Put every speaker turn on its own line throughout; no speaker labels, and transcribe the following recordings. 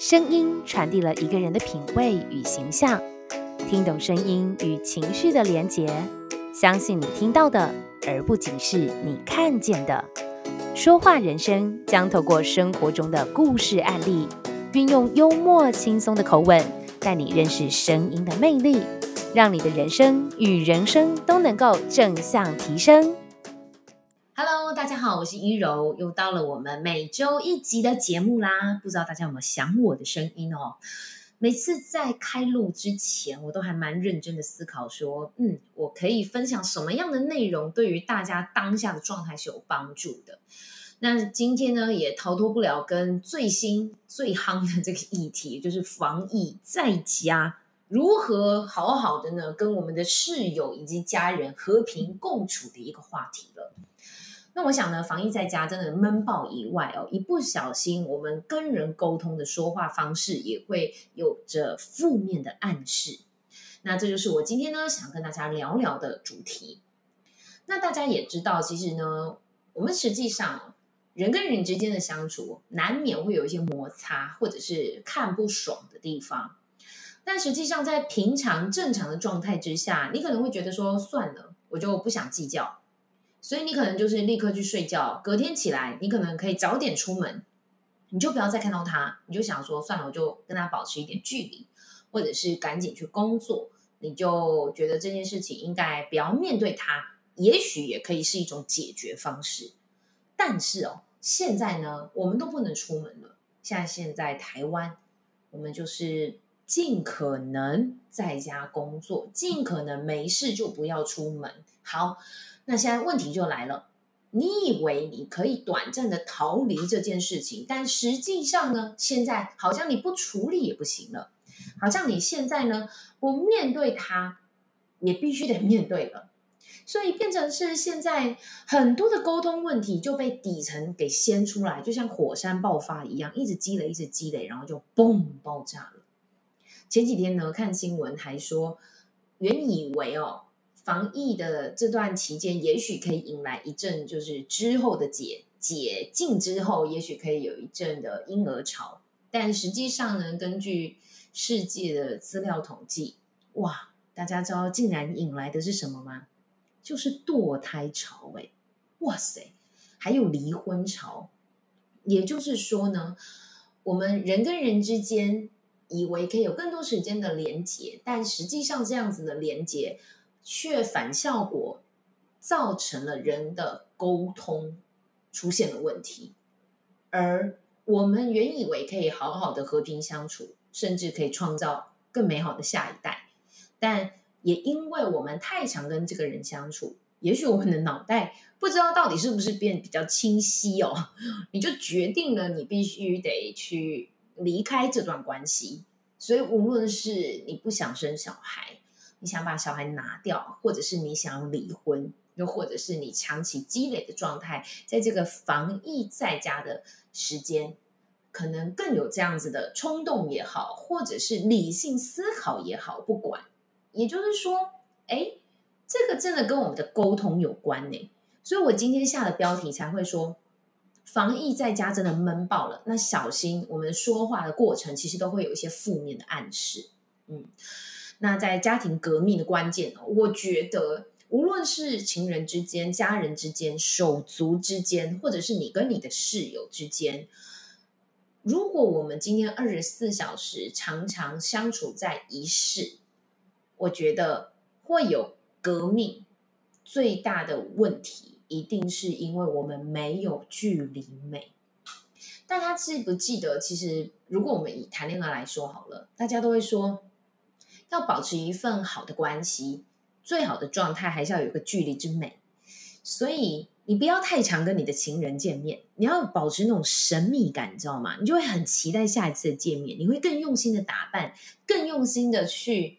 声音传递了一个人的品味与形象，听懂声音与情绪的连结，相信你听到的，而不仅是你看见的。说话人生将透过生活中的故事案例，运用幽默轻松的口吻，带你认识声音的魅力，让你的人生与人生都能够正向提升。大家好，我是依柔，又到了我们每周一集的节目啦。不知道大家有没有想我的声音哦？每次在开录之前，我都还蛮认真的思考说，嗯，我可以分享什么样的内容，对于大家当下的状态是有帮助的。那今天呢，也逃脱不了跟最新最夯的这个议题，就是防疫在家如何好好的呢，跟我们的室友以及家人和平共处的一个话题了。那我想呢，防疫在家真的闷爆以外哦，一不小心我们跟人沟通的说话方式也会有着负面的暗示。那这就是我今天呢想跟大家聊聊的主题。那大家也知道，其实呢，我们实际上人跟人之间的相处难免会有一些摩擦，或者是看不爽的地方。但实际上，在平常正常的状态之下，你可能会觉得说，算了，我就不想计较。所以你可能就是立刻去睡觉，隔天起来，你可能可以早点出门，你就不要再看到他，你就想说算了，我就跟他保持一点距离，或者是赶紧去工作，你就觉得这件事情应该不要面对他，也许也可以是一种解决方式。但是哦，现在呢，我们都不能出门了。像现在台湾，我们就是尽可能在家工作，尽可能没事就不要出门。好。那现在问题就来了，你以为你可以短暂的逃离这件事情，但实际上呢，现在好像你不处理也不行了，好像你现在呢不面对它，也必须得面对了，所以变成是现在很多的沟通问题就被底层给掀出来，就像火山爆发一样，一直积累，一直积累，然后就嘣爆炸了。前几天呢，看新闻还说，原以为哦。防疫的这段期间，也许可以迎来一阵，就是之后的解解禁之后，也许可以有一阵的婴儿潮。但实际上呢，根据世界的资料统计，哇，大家知道竟然引来的是什么吗？就是堕胎潮哎，哇塞，还有离婚潮。也就是说呢，我们人跟人之间以为可以有更多时间的连接，但实际上这样子的连接。却反效果，造成了人的沟通出现了问题，而我们原以为可以好好的和平相处，甚至可以创造更美好的下一代，但也因为我们太常跟这个人相处，也许我们的脑袋不知道到底是不是变比较清晰哦，你就决定了你必须得去离开这段关系，所以无论是你不想生小孩。你想把小孩拿掉，或者是你想要离婚，又或者是你长期积累的状态，在这个防疫在家的时间，可能更有这样子的冲动也好，或者是理性思考也好，不管。也就是说，哎，这个真的跟我们的沟通有关呢。所以我今天下的标题才会说，防疫在家真的闷爆了。那小心我们说话的过程，其实都会有一些负面的暗示。嗯。那在家庭革命的关键，我觉得无论是情人之间、家人之间、手足之间，或者是你跟你的室友之间，如果我们今天二十四小时常常相处在一室，我觉得会有革命。最大的问题一定是因为我们没有距离美。大家记不记得？其实，如果我们以谈恋爱来说好了，大家都会说。要保持一份好的关系，最好的状态还是要有一个距离之美。所以你不要太常跟你的情人见面，你要保持那种神秘感，你知道吗？你就会很期待下一次的见面，你会更用心的打扮，更用心的去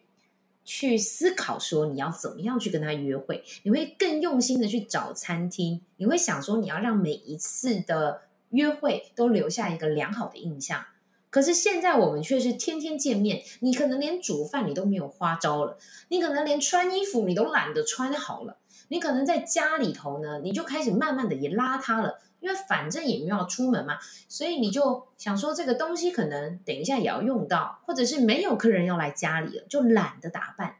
去思考说你要怎么样去跟他约会，你会更用心的去找餐厅，你会想说你要让每一次的约会都留下一个良好的印象。可是现在我们却是天天见面，你可能连煮饭你都没有花招了，你可能连穿衣服你都懒得穿好了，你可能在家里头呢，你就开始慢慢的也邋遢了，
因为反正也没有出门嘛，所以你就想说这个东西可能等一下也要用到，或者是没有客人要来家里了，就懒得打扮。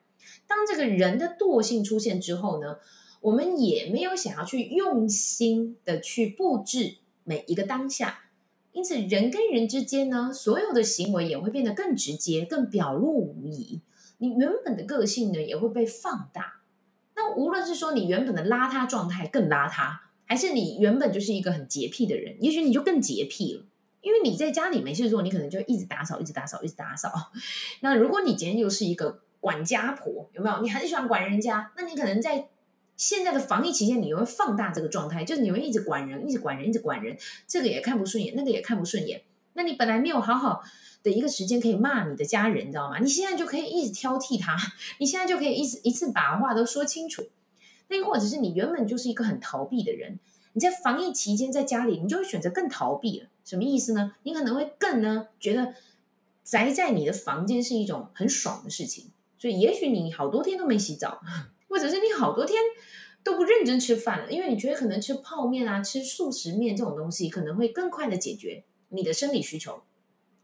当这个人的惰性出现之后呢，我们也没有想要去用心的去布置每一个当下，因此人跟人之间呢，所有的行为也会变得更直接、更表露无遗。你原本的个性呢，也会被放大。那无论是说你原本的邋遢状态更邋遢，还是你原本就是一个很洁癖的人，也许你就更洁癖了。因为你在家里没事做，你可能就一直打扫，一直打扫，一直打扫。那如果你今天又是一个管家婆，有没有？你很喜欢管人家，那你可能在现在的防疫期间，你会放大这个状态，就是你会一直管人，一直管人，一直管人，这个也看不顺眼，那个也看不顺眼。那你本来没有好好的一个时间可以骂你的家人，你知道吗？你现在就可以一直挑剔他，你现在就可以一直一次把话都说清楚。那或者是你原本就是一个很逃避的人，你在防疫期间在家里，你就会选择更逃避了。什么意思呢？你可能会更呢觉得宅在你的房间是一种很爽的事情，所以也许你好多天都没洗澡，或者是你好多天都不认真吃饭了，因为你觉得可能吃泡面啊、吃速食面这种东西可能会更快的解决你的生理需求。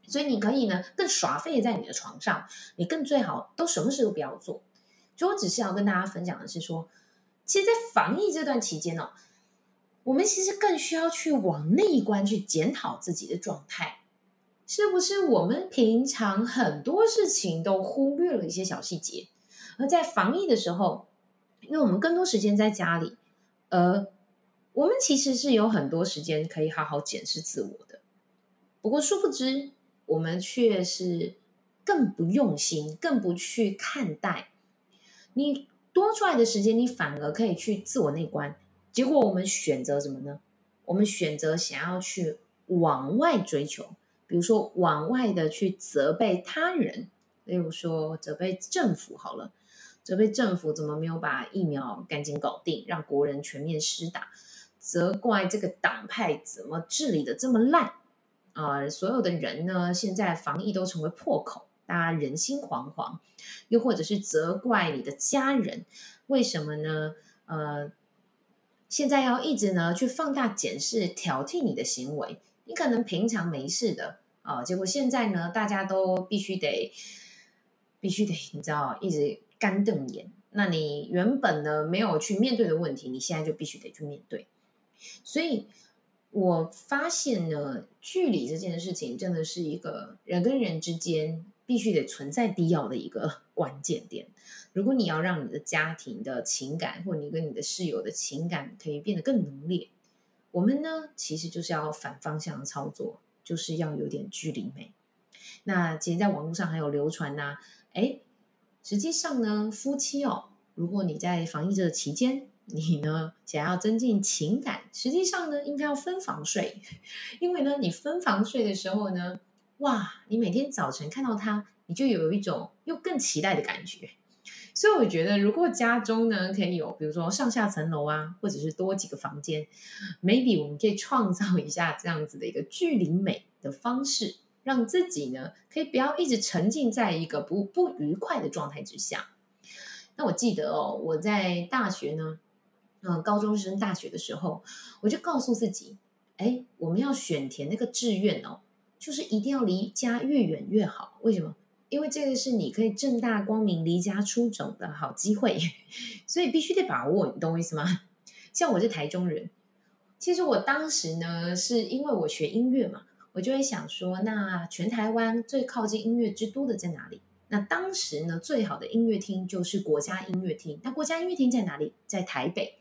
所以你可以呢更耍废在你的床上，你更最好都什么事都不要做。就我只是要跟大家分享的是说，其实，在防疫这段期间哦，我们其实更需要去往内观去检讨自己的状态，是不是我们平常很多事情都忽略了一些小细节，而在防疫的时候，因为我们更多时间在家里，呃，我们其实是有很多时间可以好好检视自我的，不过殊不知。我们却是更不用心，更不去看待你多出来的时间，你反而可以去自我内观。结果我们选择什么呢？我们选择想要去往外追求，比如说往外的去责备他人，例如说责备政府好了，责备政府怎么没有把疫苗赶紧搞定，让国人全面施打，责怪这个党派怎么治理的这么烂。啊、呃，所有的人呢，现在防疫都成为破口，大家人心惶惶。又或者是责怪你的家人，为什么呢？呃，现在要一直呢去放大检视、挑剔你的行为。你可能平常没事的啊、呃，结果现在呢，大家都必须得、必须得，你知道，一直干瞪眼。那你原本呢没有去面对的问题，你现在就必须得去面对。所以。我发现呢，距离这件事情真的是一个人跟人之间必须得存在必要的一个 关键点。如果你要让你的家庭的情感，或你跟你的室友的情感可以变得更浓烈，我们呢其实就是要反方向的操作，就是要有点距离美。那其实，在网络上还有流传呐，哎，实际上呢，夫妻哦，如果你在防疫这个期间，你呢，想要增进情感，实际上呢，应该要分房睡，因为呢，你分房睡的时候呢，哇，你每天早晨看到他，你就有一种又更期待的感觉。所以我觉得，如果家中呢可以有，比如说上下层楼啊，或者是多几个房间，maybe 我们可以创造一下这样子的一个距离美的方式，让自己呢可以不要一直沉浸在一个不不愉快的状态之下。那我记得哦，我在大学呢。嗯，高中升大学的时候，我就告诉自己，哎，我们要选填那个志愿哦，就是一定要离家越远越好。为什么？因为这个是你可以正大光明离家出走的好机会，所以必须得把握。你懂我意思吗？像我是台中人，其实我当时呢，是因为我学音乐嘛，我就会想说，那全台湾最靠近音乐之都的在哪里？那当时呢，最好的音乐厅就是国家音乐厅。那国家音乐厅在哪里？在台北。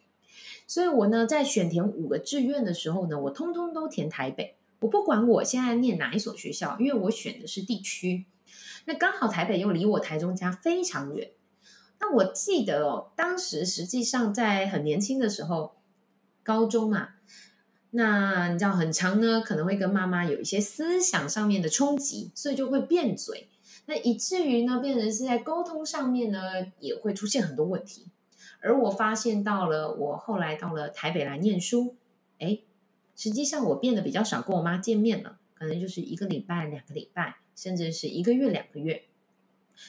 所以我呢，在选填五个志愿的时候呢，我通通都填台北。我不管我现在念哪一所学校，因为我选的是地区。那刚好台北又离我台中家非常远。那我记得哦，当时实际上在很年轻的时候，高中嘛，那你知道很长呢，可能会跟妈妈有一些思想上面的冲击，所以就会变嘴。那以至于呢，变成是在沟通上面呢，也会出现很多问题。而我发现到了，我后来到了台北来念书，哎，实际上我变得比较少跟我妈见面了，可能就是一个礼拜、两个礼拜，甚至是一个月、两个月。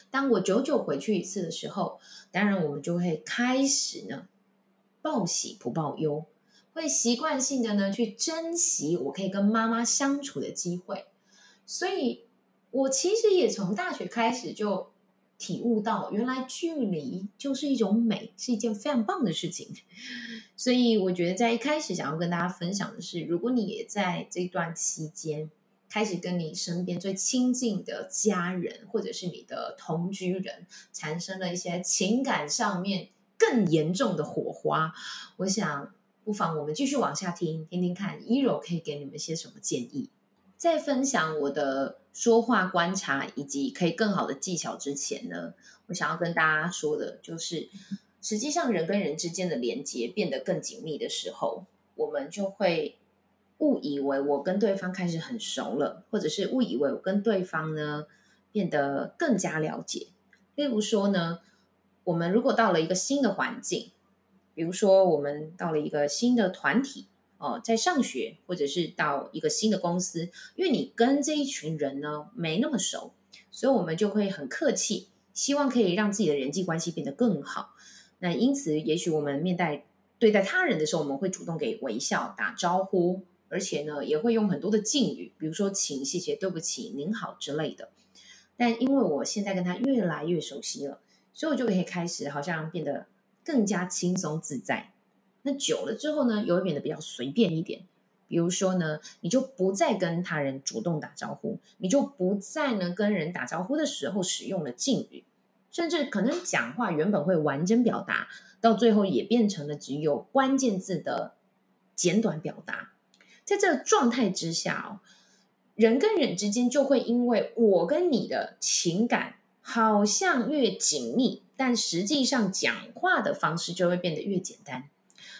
当我久久回去一次的时候，当然我们就会开始呢，报喜不报忧，会习惯性的呢去珍惜我可以跟妈妈相处的机会。所以，我其实也从大学开始就体悟到，原来距离就是一种美，是一件非常棒的事情。所以，我觉得在一开始想要跟大家分享的是，如果你也在这段期间开始跟你身边最亲近的家人，或者是你的同居人，产生了一些情感上面更严重的火花，我想不妨我们继续往下听，听听看依柔可以给你们一些什么建议。在分享我的说话观察以及可以更好的技巧之前呢，我想要跟大家说的就是，实际上人跟人之间的连接变得更紧密的时候，我们就会误以为我跟对方开始很熟了，或者是误以为我跟对方呢变得更加了解。例如说呢，我们如果到了一个新的环境，比如说我们到了一个新的团体。哦，在上学或者是到一个新的公司，因为你跟这一群人呢没那么熟，所以我们就会很客气，希望可以让自己的人际关系变得更好。那因此，也许我们面带对待他人的时候，我们会主动给微笑打招呼，而且呢也会用很多的敬语，比如说请、谢谢、对不起、您好之类的。但因为我现在跟他越来越熟悉了，所以我就可以开始好像变得更加轻松自在。那久了之后呢，又会变得比较随便一点。比如说呢，你就不再跟他人主动打招呼，你就不再呢跟人打招呼的时候使用了敬语，甚至可能讲话原本会完整表达，到最后也变成了只有关键字的简短表达。在这个状态之下哦，人跟人之间就会因为我跟你的情感好像越紧密，但实际上讲话的方式就会变得越简单。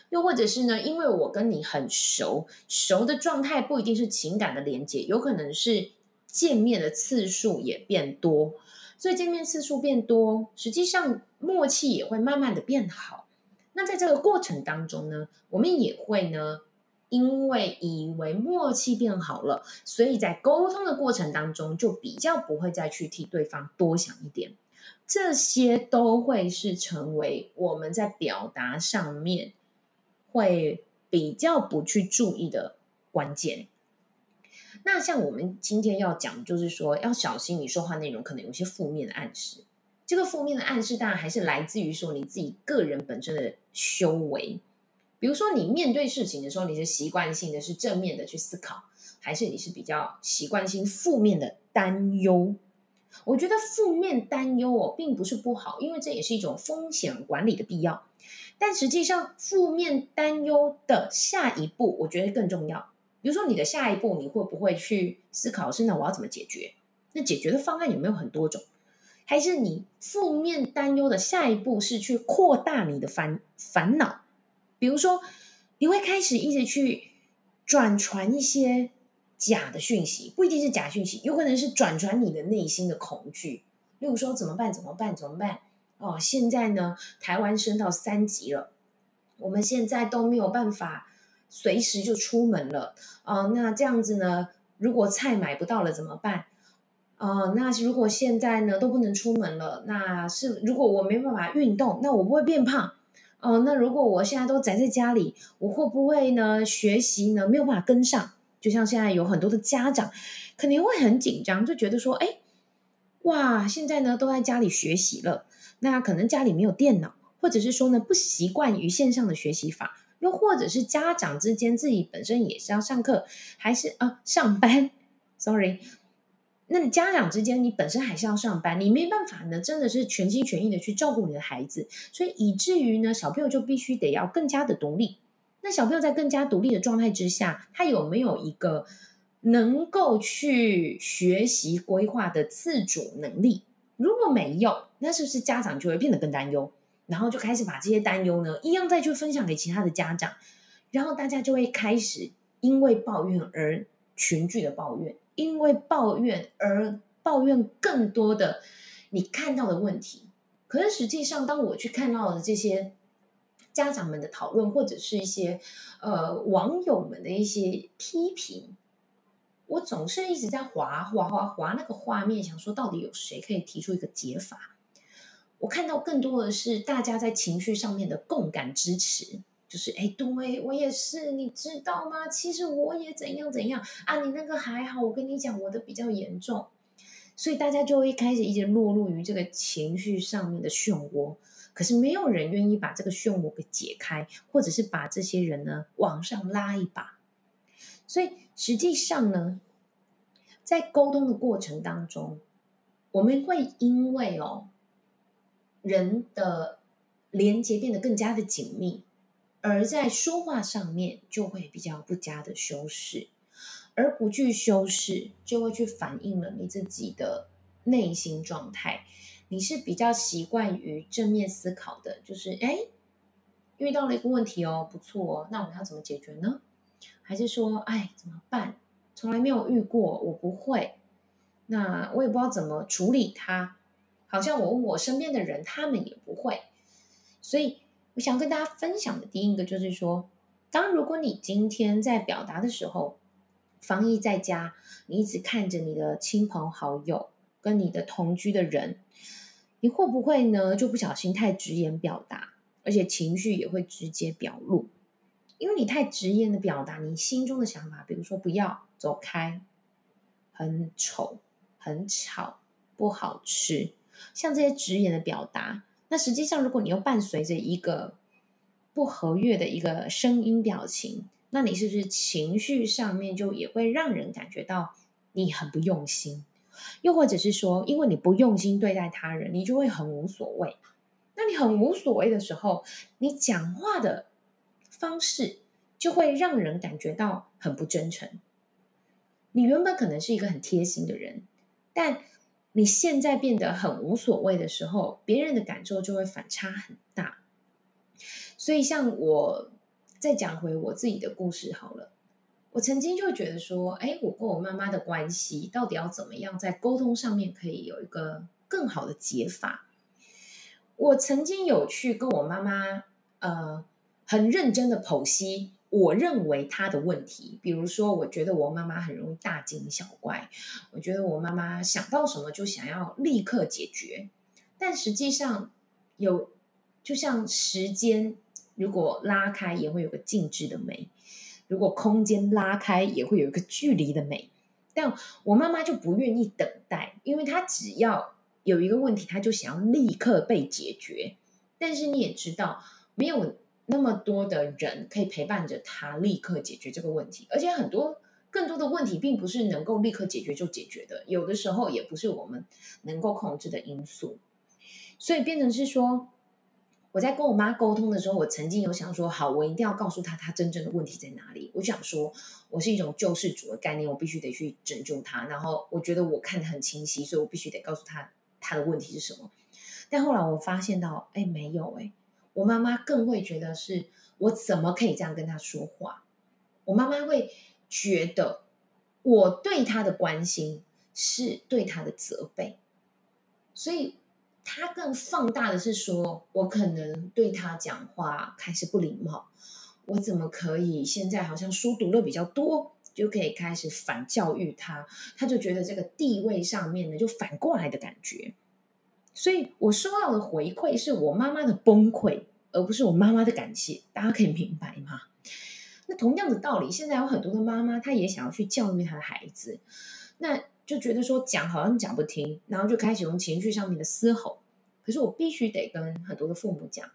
又或者是呢，因为我跟你很熟，熟的状态不一定是情感的连接，有可能是见面的次数也变多，所以见面次数变多，实际上默契也会慢慢的变好。那在这个过程当中呢，我们也会呢，因为以为默契变好了，所以在沟通的过程当中就比较不会再去替对方多想一点，这些都会是成为我们在表达上面。会比较不去注意的关键。那像我们今天要讲，就是说要小心你说话内容可能有些负面的暗示。这个负面的暗示当然还是来自于说你自己个人本身的修为。比如说你面对事情的时候，你是习惯性的是正面的去思考，还是你是比较习惯性负面的担忧？我觉得负面担忧哦，并不是不好，因为这也是一种风险管理的必要。但实际上，负面担忧的下一步，我觉得更重要。比如说，你的下一步，你会不会去思考是，那我要怎么解决？那解决的方案有没有很多种？还是你负面担忧的下一步是去扩大你的烦烦恼？比如说，你会开始一直去转传一些假的讯息，不一定是假讯息，有可能是转传你的内心的恐惧。例如说，怎么办？怎么办？怎么办？哦，现在呢，台湾升到三级了，我们现在都没有办法随时就出门了。哦，那这样子呢，如果菜买不到了怎么办？哦，那如果现在呢都不能出门了，那是如果我没办法运动，那我不会变胖。哦，那如果我现在都宅在家里，我会不会呢学习呢没有办法跟上？就像现在有很多的家长肯定会很紧张，就觉得说，哎，哇，现在呢都在家里学习了。那可能家里没有电脑，或者是说呢不习惯于线上的学习法，又或者是家长之间自己本身也是要上课，还是啊上班？Sorry，那你家长之间你本身还是要上班，你没办法呢，真的是全心全意的去照顾你的孩子，所以以至于呢小朋友就必须得要更加的独立。那小朋友在更加独立的状态之下，他有没有一个能够去学习规划的自主能力？如果没有，那是不是家长就会变得更担忧？然后就开始把这些担忧呢，一样再去分享给其他的家长，然后大家就会开始因为抱怨而群聚的抱怨，因为抱怨而抱怨更多的你看到的问题。可是实际上，当我去看到的这些家长们的讨论，或者是一些呃网友们的一些批评。我总是一直在滑滑滑滑那个画面，想说到底有谁可以提出一个解法？我看到更多的是大家在情绪上面的共感支持，就是哎，对，我也是，你知道吗？其实我也怎样怎样啊，你那个还好，我跟你讲，我的比较严重。所以大家就会一开始一直落入于这个情绪上面的漩涡，可是没有人愿意把这个漩涡给解开，或者是把这些人呢往上拉一把。所以实际上呢，在沟通的过程当中，我们会因为哦，人的连接变得更加的紧密。而在说话上面就会比较不加的修饰，而不去修饰，就会去反映了你自己的内心状态。你是比较习惯于正面思考的，就是哎，遇到了一个问题哦，不错哦，那我们要怎么解决呢？还是说，哎，怎么办？从来没有遇过，我不会，那我也不知道怎么处理它。好像我问我身边的人，他们也不会，所以。我想跟大家分享的第一个就是说，当如果你今天在表达的时候，防疫在家，你一直看着你的亲朋好友跟你的同居的人，你会不会呢就不小心太直言表达，而且情绪也会直接表露？因为你太直言的表达你心中的想法，比如说不要走开，很丑、很吵、不好吃，像这些直言的表达。那实际上，如果你又伴随着一个不和悦的一个声音表情，那你是不是情绪上面就也会让人感觉到你很不用心？又或者是说，因为你不用心对待他人，你就会很无所谓。那你很无所谓的时候，你讲话的方式就会让人感觉到很不真诚。你原本可能是一个很贴心的人，但你现在变得很无所谓的时候，别人的感受就会反差很大。所以，像我再讲回我自己的故事好了。我曾经就觉得说，哎，我跟我妈妈的关系到底要怎么样，在沟通上面可以有一个更好的解法。我曾经有去跟我妈妈，呃，很认真的剖析。我认为她的问题，比如说，我觉得我妈妈很容易大惊小怪，我觉得我妈妈想到什么就想要立刻解决，但实际上有，就像时间如果拉开也会有个静止的美，如果空间拉开也会有一个距离的美，但我妈妈就不愿意等待，因为她只要有一个问题，她就想要立刻被解决，但是你也知道，没有。那么多的人可以陪伴着她立刻解决这个问题，而且很多更多的问题并不是能够立刻解决就解决的，有的时候也不是我们能够控制的因素，所以变成是说，我在跟我妈沟通的时候，我曾经有想说，好，我一定要告诉她她真正的问题在哪里。我想说，我是一种救世主的概念，我必须得去拯救她。然后我觉得我看得很清晰，所以我必须得告诉她她的问题是什么。但后来我发现到，哎，没有，哎。我妈妈更会觉得是我怎么可以这样跟她说话？我妈妈会觉得我对她的关心是对她的责备，所以他更放大的是说我可能对他讲话开始不礼貌，我怎么可以现在好像书读的比较多就可以开始反教育他？他就觉得这个地位上面呢就反过来的感觉。所以我收到的回馈是我妈妈的崩溃，而不是我妈妈的感谢。大家可以明白吗？那同样的道理，现在有很多的妈妈，她也想要去教育她的孩子，那就觉得说讲好像讲不听，然后就开始用情绪上面的嘶吼。可是我必须得跟很多的父母讲，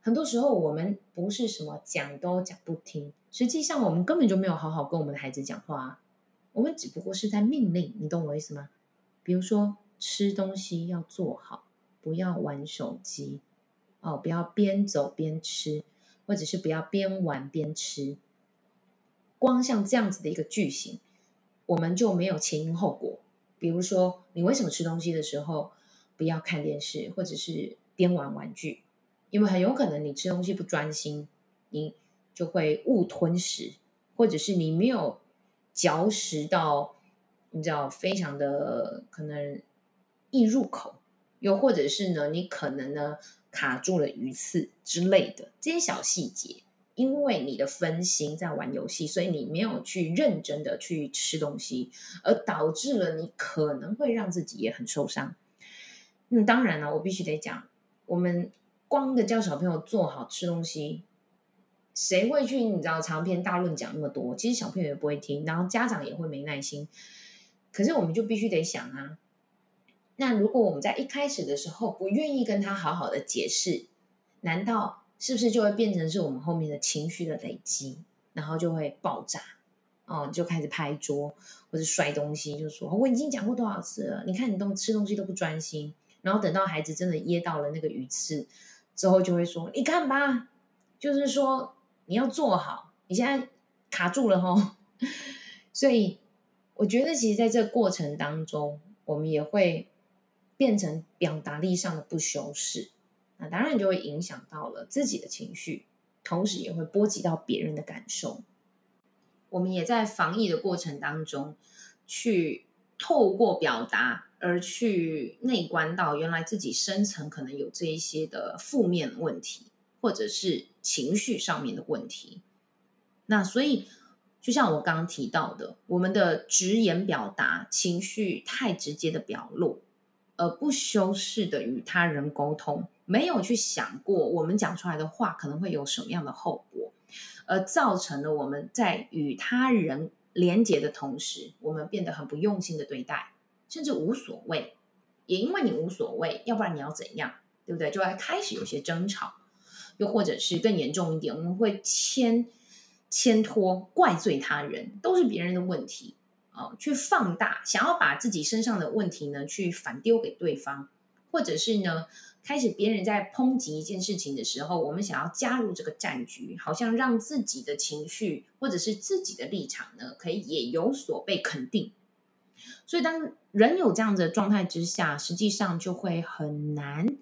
很多时候我们不是什么讲都讲不听，实际上我们根本就没有好好跟我们的孩子讲话，我们只不过是在命令，你懂我意思吗？比如说。吃东西要做好，不要玩手机哦，不要边走边吃，或者是不要边玩边吃。光像这样子的一个句型，我们就没有前因后果。比如说，你为什么吃东西的时候不要看电视，或者是边玩玩具？因为很有可能你吃东西不专心，你就会误吞食，或者是你没有嚼食到，你知道，非常的可能。易入口，又或者是呢，你可能呢卡住了鱼刺之类的这些小细节，因为你的分心在玩游戏，所以你没有去认真的去吃东西，而导致了你可能会让自己也很受伤。嗯，当然了，我必须得讲，我们光的教小朋友做好吃东西，谁会去你知道长篇大论讲那么多？其实小朋友也不会听，然后家长也会没耐心。可是我们就必须得想啊，那如果我们在一开始的时候不愿意跟他好好的解释，难道是不是就会变成是我们后面的情绪的累积，然后就会爆炸？哦，就开始拍桌或者摔东西，就说我已经讲过多少次了，你看你都吃东西都不专心，然后等到孩子真的噎到了那个鱼刺之后，就会说你看吧，就是说你要做好，你现在卡住了吼。所以我觉得，其实在这个过程当中，我们也会变成表达力上的不修饰，那当然就会影响到了自己的情绪，同时也会波及到别人的感受。我们也在防疫的过程当中，去透过表达而去内观到原来自己深层可能有这一些的负面问题，或者是情绪上面的问题。那所以，就像我刚刚提到的，我们的直言表达情绪太直接的表露，而不修饰的与他人沟通，没有去想过我们讲出来的话可能会有什么样的后果。而造成了我们在与他人连结的同时，我们变得很不用心的对待，甚至无所谓。也因为你无所谓，要不然你要怎样，对不对？就会开始有些争吵，又或者是更严重一点，我们会牵牵拖、怪罪他人，都是别人的问题啊、去放大，想要把自己身上的问题呢，去反丢给对方，或者是呢，开始别人在抨击一件事情的时候，我们想要加入这个战局，好像让自己的情绪或者是自己的立场呢，可以也有所被肯定。所以，当人有这样的状态之下，实际上就会很难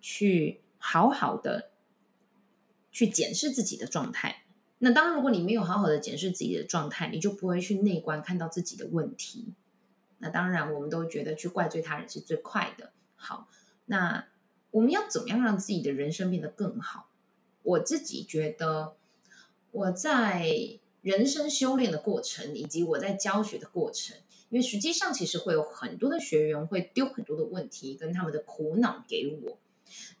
去好好的去检视自己的状态。那当如果你没有好好的检视自己的状态，你就不会去内观看到自己的问题。那当然，我们都觉得去怪罪他人是最快的。好，那。我们要怎么样让自己的人生变得更好？我自己觉得，我在人生修炼的过程，以及我在教学的过程，因为实际上其实会有很多的学员会丢很多的问题跟他们的苦恼给我。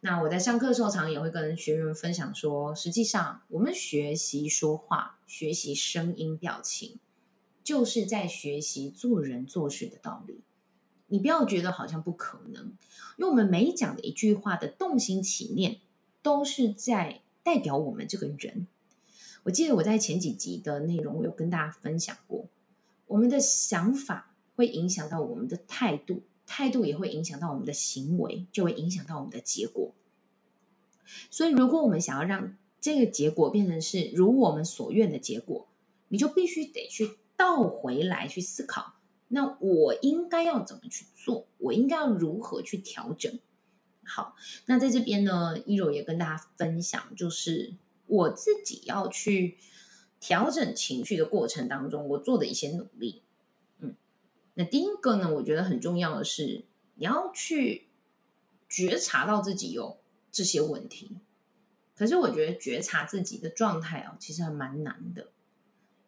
那我在上课的时候，常也会跟学员分享说，实际上我们学习说话、学习声音、表情，就是在学习做人做事的道理。你不要觉得好像不可能，因为我们每讲的一句话的动心起念，都是在代表我们这个人。我记得我在前几集的内容，我有跟大家分享过，我们的想法会影响到我们的态度，态度也会影响到我们的行为，就会影响到我们的结果。所以，如果我们想要让这个结果变成是如我们所愿的结果，你就必须得去倒回来去思考。那我应该要怎么去做？我应该要如何去调整？好，那在这边呢，一柔也跟大家分享，就是我自己要去调整情绪的过程当中，我做的一些努力。嗯，那第一个呢，我觉得很重要的是，你要去觉察到自己有这些问题。可是我觉得觉察自己的状态哦，其实还蛮难的。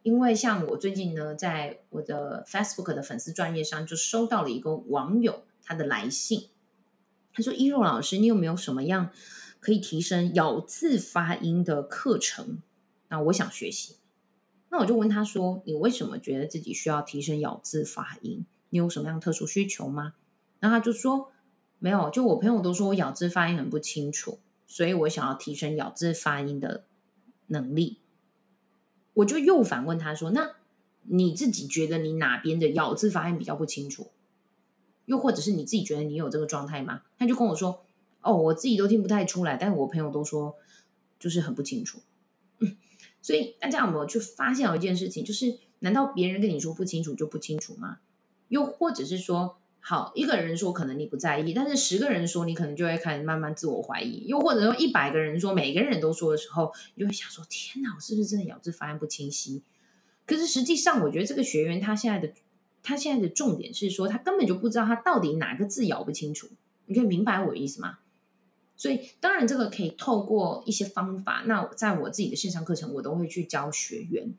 因为像我最近呢，在我的 Facebook 的粉丝专页上，就收到了一个网友他的来信。他说：“依柔老师，你有没有什么样可以提升咬字发音的课程？那我想学习。”那我就问他说：“你为什么觉得自己需要提升咬字发音？你有什么样特殊需求吗？”然后他就说：“没有，就我朋友都说我咬字发音很不清楚，所以我想要提升咬字发音的能力。”我就又反问他说：“那你自己觉得你哪边的咬字发音比较不清楚？又或者是你自己觉得你有这个状态吗？”他就跟我说：“哦，我自己都听不太出来，但是我朋友都说就是很不清楚。”嗯，所以大家有没有去发现有一件事情，就是难道别人跟你说不清楚就不清楚吗？又或者是说？好，一个人说可能你不在意，但是十个人说你可能就会开始慢慢自我怀疑，又或者说一百个人说，每个人都说的时候，你就会想说：天哪，我是不是真的咬字发音不清晰？可是实际上，我觉得这个学员他现在的他现在的重点是说，他根本就不知道他到底哪个字咬不清楚。你可以明白我意思吗？所以当然这个可以透过一些方法，那在我自己的线上课程，我都会去教学员。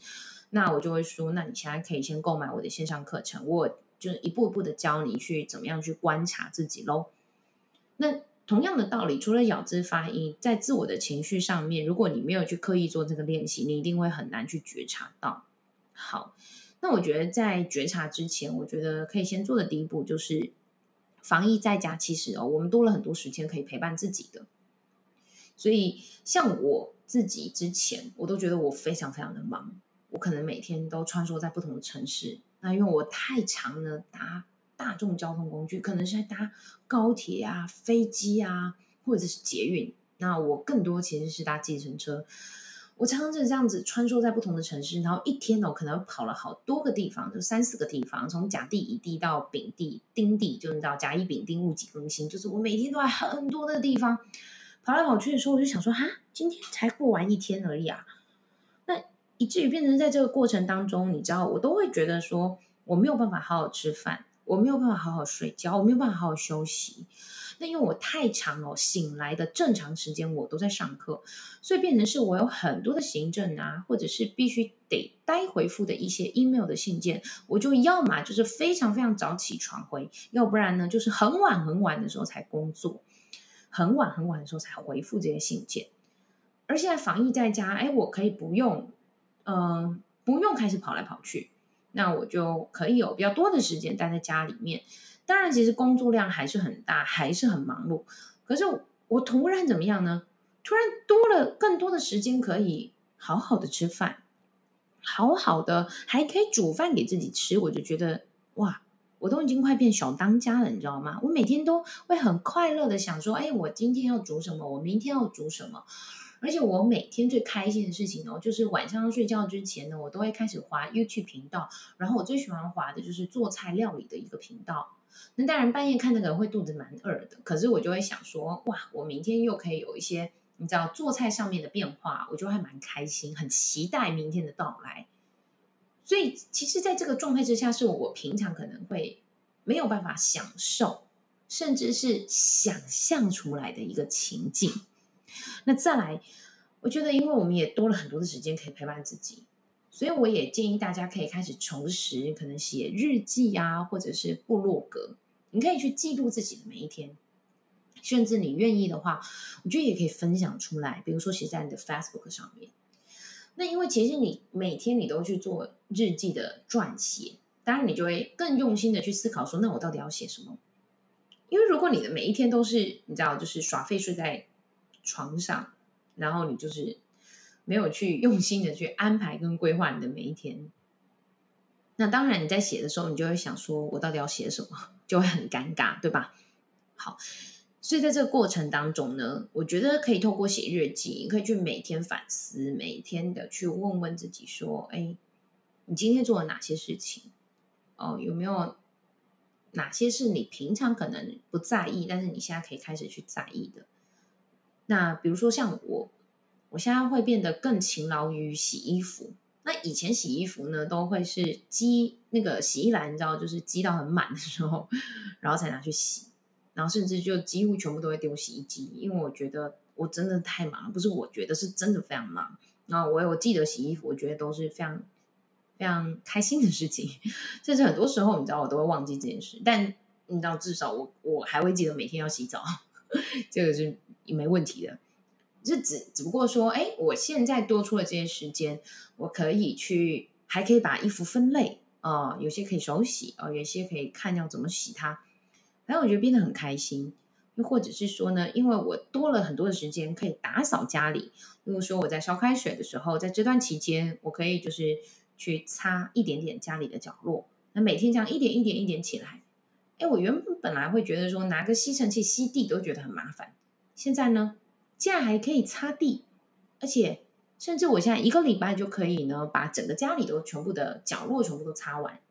那我就会说，那你现在可以先购买我的线上课程，我。就是一步一步的教你去怎么样去观察自己喽。那同样的道理，除了咬字发音，在自我的情绪上面，如果你没有去刻意做这个练习，你一定会很难去觉察到。好，那我觉得在觉察之前，我觉得可以先做的第一步就是防疫在家。其实哦，我们多了很多时间可以陪伴自己的。所以，像我自己之前，我都觉得我非常非常的忙，我可能每天都穿梭在不同的城市。那因为我太常了，搭大众交通工具，可能是在搭高铁啊、飞机啊，或者是捷运。那我更多其实是搭计程车。我常常就是这样子穿梭在不同的城市，然后一天呢，我可能跑了好多个地方，就三四个地方，从甲地、乙地到丙地、丁地，就是到甲乙丙丁戊己庚辛，就是我每天都在很多的地方跑来跑去的时候，我就想说，哈，今天才过完一天而已啊。以至于变成在这个过程当中，你知道，我都会觉得说，我没有办法好好吃饭，我没有办法好好睡觉，我没有办法好好休息。那因为我太长哦，醒来的正常时间我都在上课，所以变成是我有很多的行政啊，或者是必须得待回复的一些 email 的信件，我就要么就是非常非常早起床回，要不然呢就是很晚很晚的时候才工作，很晚很晚的时候才回复这些信件。而现在防疫在家，哎，我可以不用，呃，不用开始跑来跑去，那我就可以有比较多的时间待在家里面。当然，其实工作量还是很大，还是很忙碌。可是我突然怎么样呢？突然多了更多的时间，可以好好的吃饭，好好的还可以煮饭给自己吃。我就觉得哇，我都已经快变小当家了，你知道吗？我每天都会很快乐的想说，哎，我今天要煮什么？我明天要煮什么？而且我每天最开心的事情呢，就是晚上睡觉之前呢，我都会开始滑 YouTube 频道。然后我最喜欢滑的就是做菜料理的一个频道。那当然，半夜看那个会肚子蛮饿的，可是我就会想说，哇，我明天又可以有一些你知道做菜上面的变化，我就还蛮开心，很期待明天的到来。所以，其实，在这个状态之下，是我平常可能会没有办法享受，甚至是想象出来的一个情境。那再来，我觉得，因为我们也多了很多的时间可以陪伴自己。所以我也建议大家可以开始重拾，可能写日记啊，或者是部落格，你可以去记录自己的每一天，甚至你愿意的话，我觉得也可以分享出来，比如说写在你的 Facebook 上面。那因为其实你每天你都去做日记的撰写，当然你就会更用心的去思考说，那我到底要写什么？因为如果你的每一天都是你知道，就是耍废睡在床上，然后你就是。没有去用心的去安排跟规划你的每一天，那当然你在写的时候，你就会想说，我到底要写什么，就会很尴尬，对吧？好，所以在这个过程当中呢，我觉得可以透过写日记，你可以去每天反思，每天的去问问自己说，哎，你今天做了哪些事情？哦，有没有哪些是你平常可能不在意，但是你现在可以开始去在意的？那比如说像我。我现在会变得更勤劳于洗衣服。那以前洗衣服呢，都会是积那个洗衣篮，你知道，就是积到很满的时候，然后才拿去洗，然后甚至就几乎全部都会丢洗衣机，因为我觉得我真的太忙了，不是我觉得是真的非常忙。然后我我记得洗衣服，我觉得都是非常非常开心的事情，甚至很多时候你知道我都会忘记这件事，但你知道至少我我还会记得每天要洗澡，这个是也没问题的。是只只不过说，哎，我现在多出了这些时间，我可以去，还可以把衣服分类啊、有些可以手洗啊、有些可以看要怎么洗它。反正我觉得变得很开心。又或者是说呢，因为我多了很多的时间可以打扫家里。如果说我在烧开水的时候，在这段期间，我可以就是去擦一点点家里的角落。那每天这样一点一点一点起来，哎，我原本本来会觉得说拿个吸尘器吸地都觉得很麻烦，现在呢？竟然还可以擦地，而且甚至我现在一个礼拜就可以呢，把整个家里都全部的角落全部都擦完。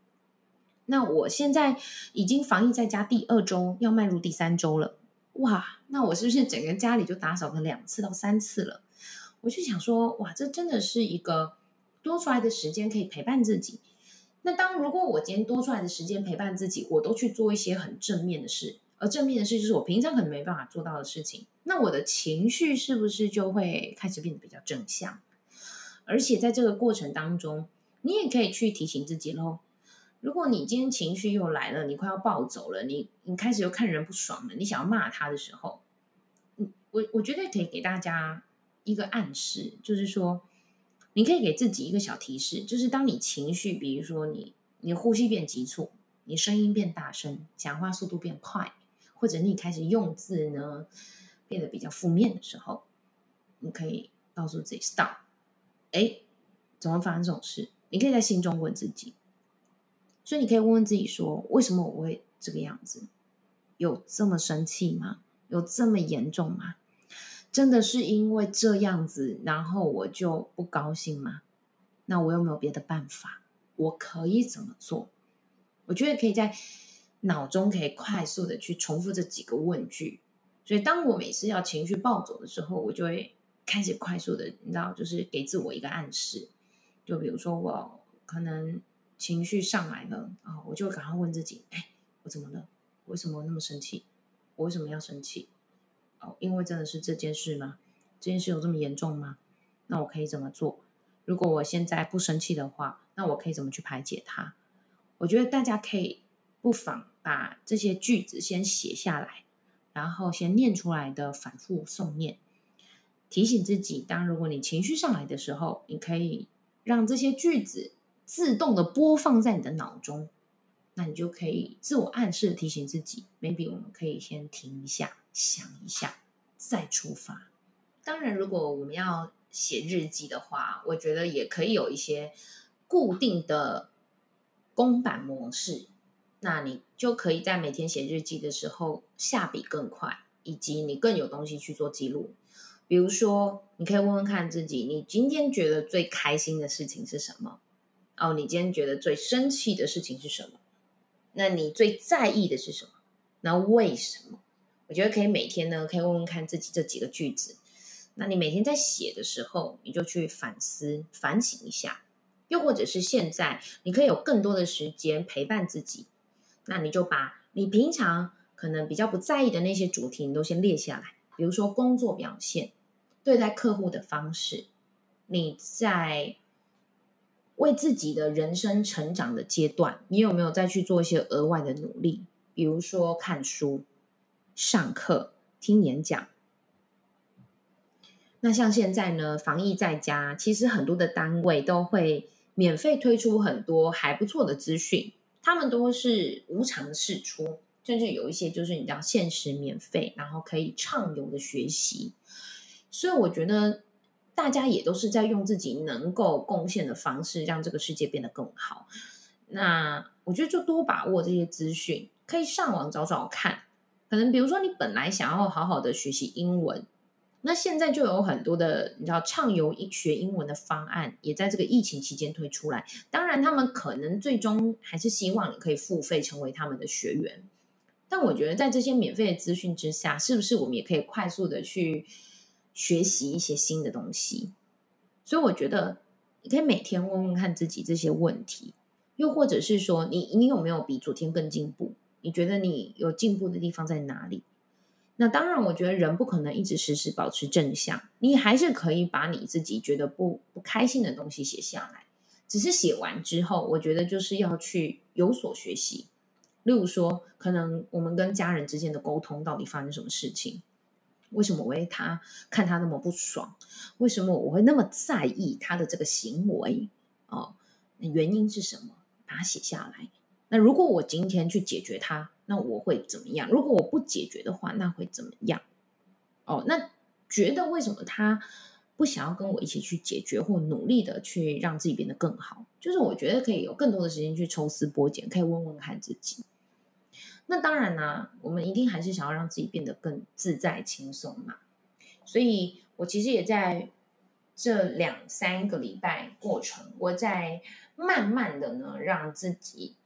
那我现在已经防疫在家第二周，要迈入第三周了。哇，那我是不是整个家里就打扫了两次到三次了？我就想说，哇，这真的是一个多出来的时间可以陪伴自己。那当如果我今天多出来的时间陪伴自己，我都去做一些很正面的事。而正面的事就是我平常可能没办法做到的事情，那我的情绪是不是就会开始变得比较正向？而且在这个过程当中，你也可以去提醒自己喽。如果你今天情绪又来了，你快要暴走了，你你开始又看人不爽了，你想要骂他的时候，我我觉得可以给大家一个暗示，就是说，你可以给自己一个小提示，就是当你情绪，比如说你你呼吸变急促，你声音变大声，讲话速度变快，或者你开始用字呢变得比较负面的时候，你可以告诉自己 stop。哎，怎么发生这种事？你可以在心中问自己，所以你可以问问自己说：为什么我会这个样子？有这么生气吗？有这么严重吗？真的是因为这样子，然后我就不高兴吗？那我有没有别的办法？我可以怎么做？我觉得可以在脑中可以快速的去重复这几个问句。所以当我每次要情绪暴走的时候，我就会开始快速的，你知道，就是给自我一个暗示。就比如说我可能情绪上来了啊，我就赶快问自己：哎，我怎么了？为什么那么生气？我为什么要生气？哦，因为真的是这件事吗？这件事有这么严重吗？那我可以怎么做？如果我现在不生气的话，那我可以怎么去排解它？我觉得大家可以不妨把这些句子先写下来，然后先念出来的反复诵念，提醒自己：当如果你情绪上来的时候，你可以让这些句子自动的播放在你的脑中。那你就可以自我暗示提醒自己，maybe 我们可以先停一下，想一下，再出发。当然，如果我们要写日记的话，我觉得也可以有一些固定的公版模式。那你就可以在每天写日记的时候下笔更快，以及你更有东西去做记录。比如说，你可以问问看自己，你今天觉得最开心的事情是什么？哦，你今天觉得最生气的事情是什么？那你最在意的是什么？那为什么？我觉得可以每天呢，可以问问看自己这几个句子。那你每天在写的时候，你就去反思、反省一下。又或者是现在，你可以有更多的时间陪伴自己。那你就把你平常可能比较不在意的那些主题，你都先列下来。比如说工作表现、对待客户的方式，你在。为自己的人生成长的阶段，你有没有再去做一些额外的努力？比如说看书、上课、听演讲。那像现在呢，防疫在家，其实很多的单位都会免费推出很多还不错的资讯，他们都是无偿试出，甚至有一些就是你知道限时免费，然后可以畅游的学习。所以我觉得。大家也都是在用自己能够贡献的方式，让这个世界变得更好。那我觉得就多把握这些资讯，可以上网找找看。可能比如说你本来想要好好的学习英文，那现在就有很多的你知道畅游学英文的方案，也在这个疫情期间推出来。当然，他们可能最终还是希望你可以付费成为他们的学员。但我觉得在这些免费的资讯之下，是不是我们也可以快速的去学习一些新的东西，所以我觉得你可以每天问问看自己这些问题，又或者是说你你有没有比昨天更进步？你觉得你有进步的地方在哪里？那当然，我觉得人不可能一直时时保持正向，你还是可以把你自己觉得不不开心的东西写下来。只是写完之后，我觉得就是要去有所学习。例如说，可能我们跟家人之间的沟通到底发生什么事情？为什么我为他看他那么不爽？为什么我会那么在意他的这个行为？哦，原因是什么？把它写下来。那如果我今天去解决他，那我会怎么样？如果我不解决的话，那会怎么样？哦，那觉得为什么他不想要跟我一起去解决，或努力的去让自己变得更好？就是我觉得可以有更多的时间去抽丝剥茧，可以问问看自己。那当然呢、啊，我们一定还是想要让自己变得更自在轻松嘛。所以我其实也在这两三个礼拜过程，我在慢慢的呢，让自己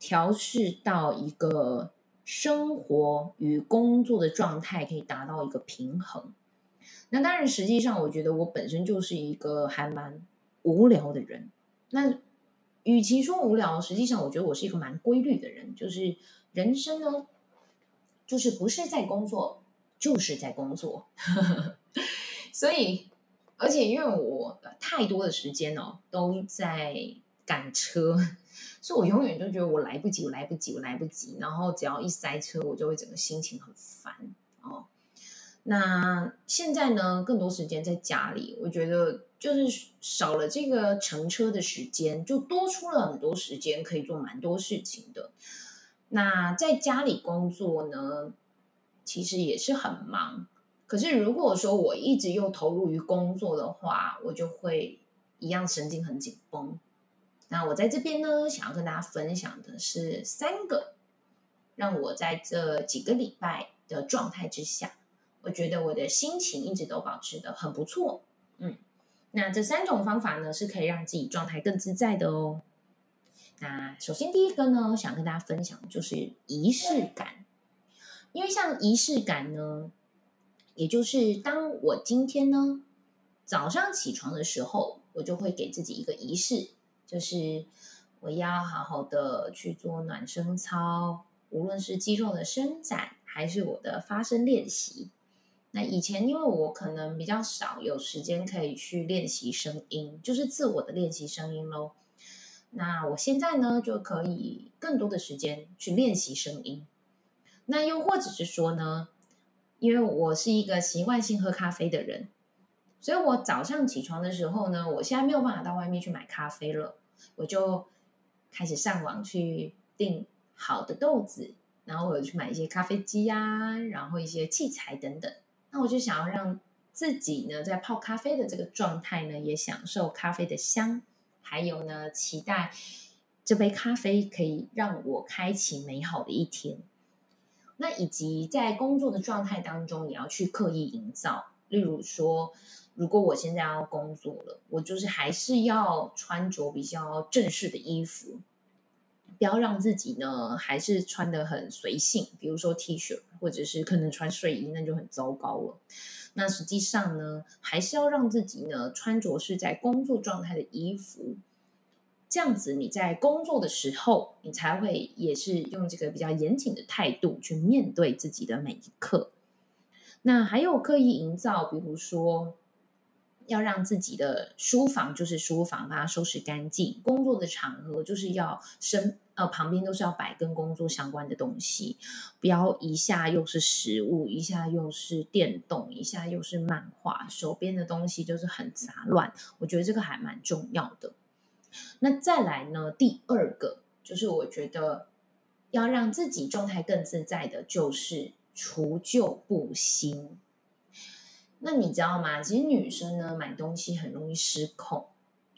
调试到一个生活与工作的状态，可以达到一个平衡。那当然，实际上我觉得我本身就是一个还蛮无聊的人。那与其说无聊，实际上我觉得我是一个蛮规律的人，就是。人生呢，就是不是在工作，就是在工作。所以，而且因为我太多的时间哦，都在赶车，所以我永远都觉得我来不及，我来不及，我来不及。然后只要一塞车，我就会整个心情很烦哦。那现在呢，更多时间在家里，我觉得就是少了这个乘车的时间，就多出了很多时间可以做蛮多事情的。那在家里工作呢，其实也是很忙。可是如果说我一直又投入于工作的话，我就会一样神经很紧绷。那我在这边呢，想要跟大家分享的是三个让我在这几个礼拜的状态之下。我觉得我的心情一直都保持得很不错，嗯，那这三种方法呢，是可以让自己状态更自在的哦。那首先第一个呢，想跟大家分享就是仪式感，因为像仪式感呢，也就是当我今天呢早上起床的时候，我就会给自己一个仪式，就是我要好好的去做暖身操，无论是肌肉的伸展，还是我的发声练习。那以前因为我可能比较少有时间可以去练习声音，就是自我的练习声音喽。那我现在呢就可以更多的时间去练习声音。那又或者是说呢，因为我是一个习惯性喝咖啡的人，所以我早上起床的时候呢，我现在没有办法到外面去买咖啡了，我就开始上网去订好的豆子，然后我有去买一些咖啡机呀，然后一些器材等等。那我就想要让自己呢，在泡咖啡的这个状态呢，也享受咖啡的香，还有呢，期待这杯咖啡可以让我开启美好的一天。那以及在工作的状态当中，也要去刻意营造。例如说，如果我现在要工作了，我就是还是要穿着比较正式的衣服。不要让自己呢，还是穿得很随性，比如说 T 恤，或者是可能穿睡衣，那就很糟糕了。那实际上呢，还是要让自己呢，穿着是在工作状态的衣服，这样子你在工作的时候，你才会也是用这个比较严谨的态度去面对自己的每一刻。那还有刻意营造，比如说。要让自己的书房就是书房，把它收拾干净。工作的场合就是要身呃旁边都是要摆跟工作相关的东西，不要一下又是食物，一下又是电动，一下又是漫画，手边的东西就是很杂乱。我觉得这个还蛮重要的。那再来呢，第二个就是我觉得要让自己状态更自在的，就是除旧布新。那你知道吗？其实女生呢，买东西很容易失控。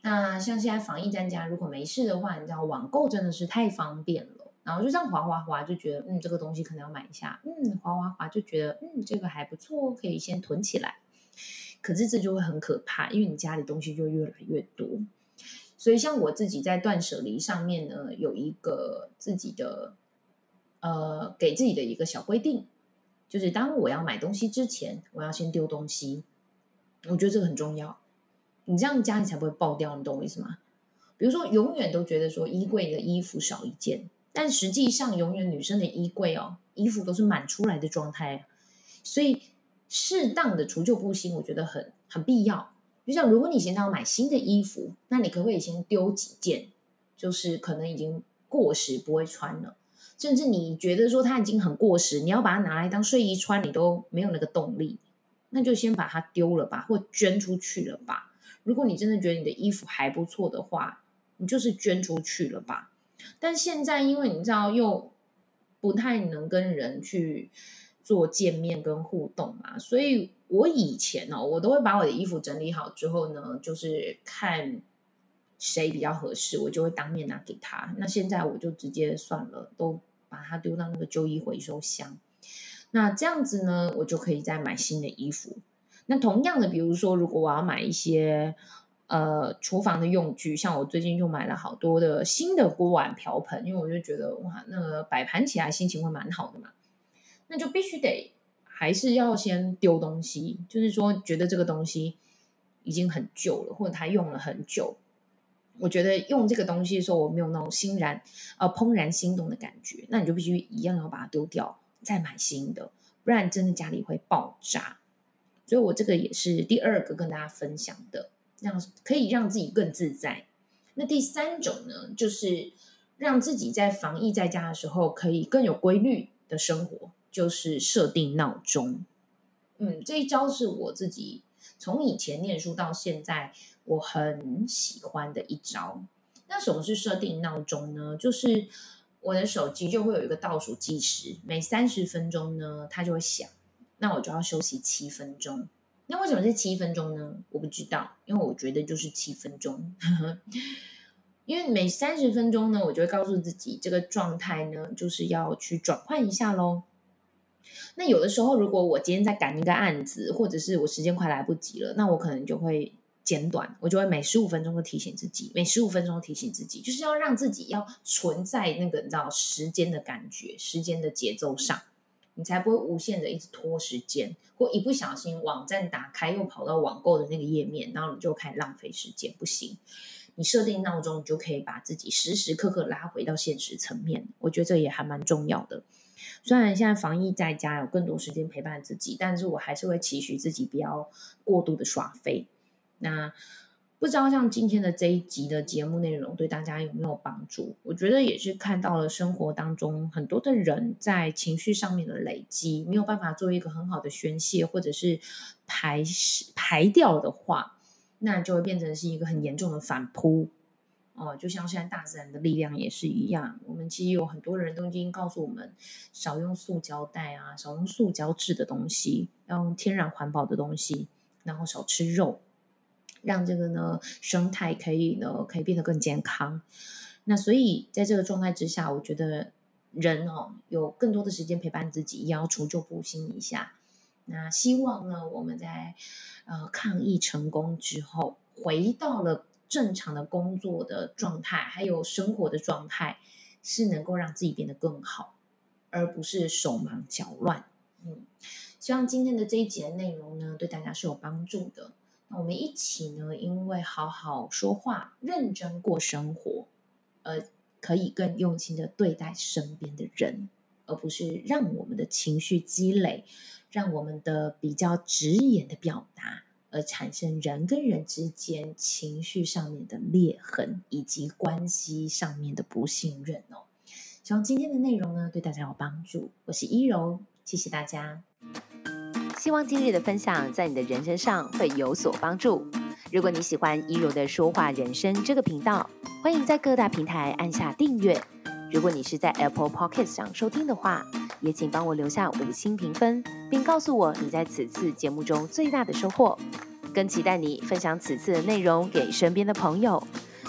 那像现在防疫专家，如果没事的话，你知道网购真的是太方便了。然后就这样滑滑滑，就觉得嗯，这个东西可能要买一下。嗯，滑滑滑就觉得嗯，这个还不错，可以先囤起来。可是这就会很可怕，因为你家里东西就越来越多。所以像我自己在断舍离上面呢，有一个自己的呃，给自己的一个小规定。就是当我要买东西之前，我要先丢东西。我觉得这个很重要，你这样家里才不会爆掉，你懂我意思吗？比如说，永远都觉得说衣柜的衣服少一件，但实际上永远女生的衣柜哦，衣服都是满出来的状态。所以适当的除旧布新，我觉得很很必要。就像如果你现在要买新的衣服，那你可不可以先丢几件，就是可能已经过时不会穿了。甚至你觉得说它已经很过时，你要把它拿来当睡衣穿，你都没有那个动力，那就先把它丢了吧，或捐出去了吧。如果你真的觉得你的衣服还不错的话，你就是捐出去了吧。但现在因为你知道又不太能跟人去做见面跟互动嘛，所以我以前哦，我都会把我的衣服整理好之后呢，就是看。谁比较合适，我就会当面拿给他。那现在我就直接算了，都把它丢到那个旧衣回收箱。那这样子呢，我就可以再买新的衣服。那同样的，比如说，如果我要买一些呃厨房的用具，像我最近就买了好多的新的锅碗瓢盆，因为我就觉得哇，那个摆盘起来心情会蛮好的嘛。那就必须得还是要先丢东西，就是说觉得这个东西已经很旧了，或者它用了很久。我觉得用这个东西的时候，我没有那种欣然呃怦然心动的感觉，那你就必须一样要把它丢掉，再买新的，不然真的家里会爆炸。所以我这个也是第二个跟大家分享的，让可以让自己更自在。那第三种呢，就是让自己在防疫在家的时候可以更有规律的生活，就是设定闹钟。嗯，这一招是我自己从以前念书到现在我很喜欢的一招。那什么是设定闹钟呢？就是我的手机就会有一个倒数计时，每三十分钟呢，它就会响，那我就要休息七分钟。那为什么是七分钟呢？我不知道，因为我觉得就是七分钟。因为每三十分钟呢，我就会告诉自己，这个状态呢，就是要去转换一下喽。那有的时候，如果我今天在赶一个案子，或者是我时间快来不及了，那我可能就会简短，我就会每十五分钟都提醒自己，每十五分钟提醒自己，就是要让自己要存在那个你知道时间的感觉、时间的节奏上，你才不会无限的一直拖时间，或一不小心网站打开又跑到网购的那个页面，然后你就开始浪费时间，不行。你设定闹钟，你就可以把自己时时刻刻拉回到现实层面。我觉得这也还蛮重要的。虽然现在防疫在家有更多时间陪伴自己，但是我还是会期许自己不要过度的耍废。那不知道像今天的这一集的节目内容对大家有没有帮助？我觉得也是看到了生活当中很多的人在情绪上面的累积，没有办法做一个很好的宣泄，或者是排排掉的话。那就会变成是一个很严重的反扑哦，就像现在大自然的力量也是一样。我们其实有很多人都已经告诉我们，少用塑胶袋啊，少用塑胶制的东西，要用天然环保的东西，然后少吃肉，让这个呢生态可以呢可以变得更健康。那所以在这个状态之下，我觉得人哦有更多的时间陪伴自己，也要除旧布新一下。那希望呢，我们在呃抗疫成功之后，回到了正常的工作的状态，还有生活的状态，是能够让自己变得更好，而不是手忙脚乱。嗯，希望今天的这一集的内容呢，对大家是有帮助的。我们一起呢，因为好好说话、认真过生活，而可以更用心的对待身边的人，而不是让我们的情绪积累。让我们的比较直言的表达，而产生人跟人之间情绪上面的裂痕，以及关系上面的不信任哦。希望今天的内容呢，对大家有帮助。我是依柔，谢谢大家。
希望今日的分享在你的人生上会有所帮助。如果你喜欢依柔的说话人生这个频道，欢迎在各大平台按下订阅。如果你是在 Apple Podcast 上收听的话，也请帮我留下五星评分，并告诉我你在此次节目中最大的收获。更期待你分享此次的内容给身边的朋友。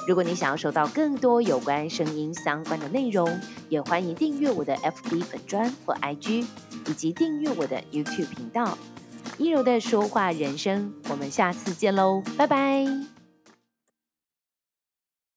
如果你想要收到更多有关声音相关的内容，也欢迎订阅我的 FB 粉专或 IG，以及订阅我的 YouTube 频道。一柔的说话人生，我们下次见喽，拜拜。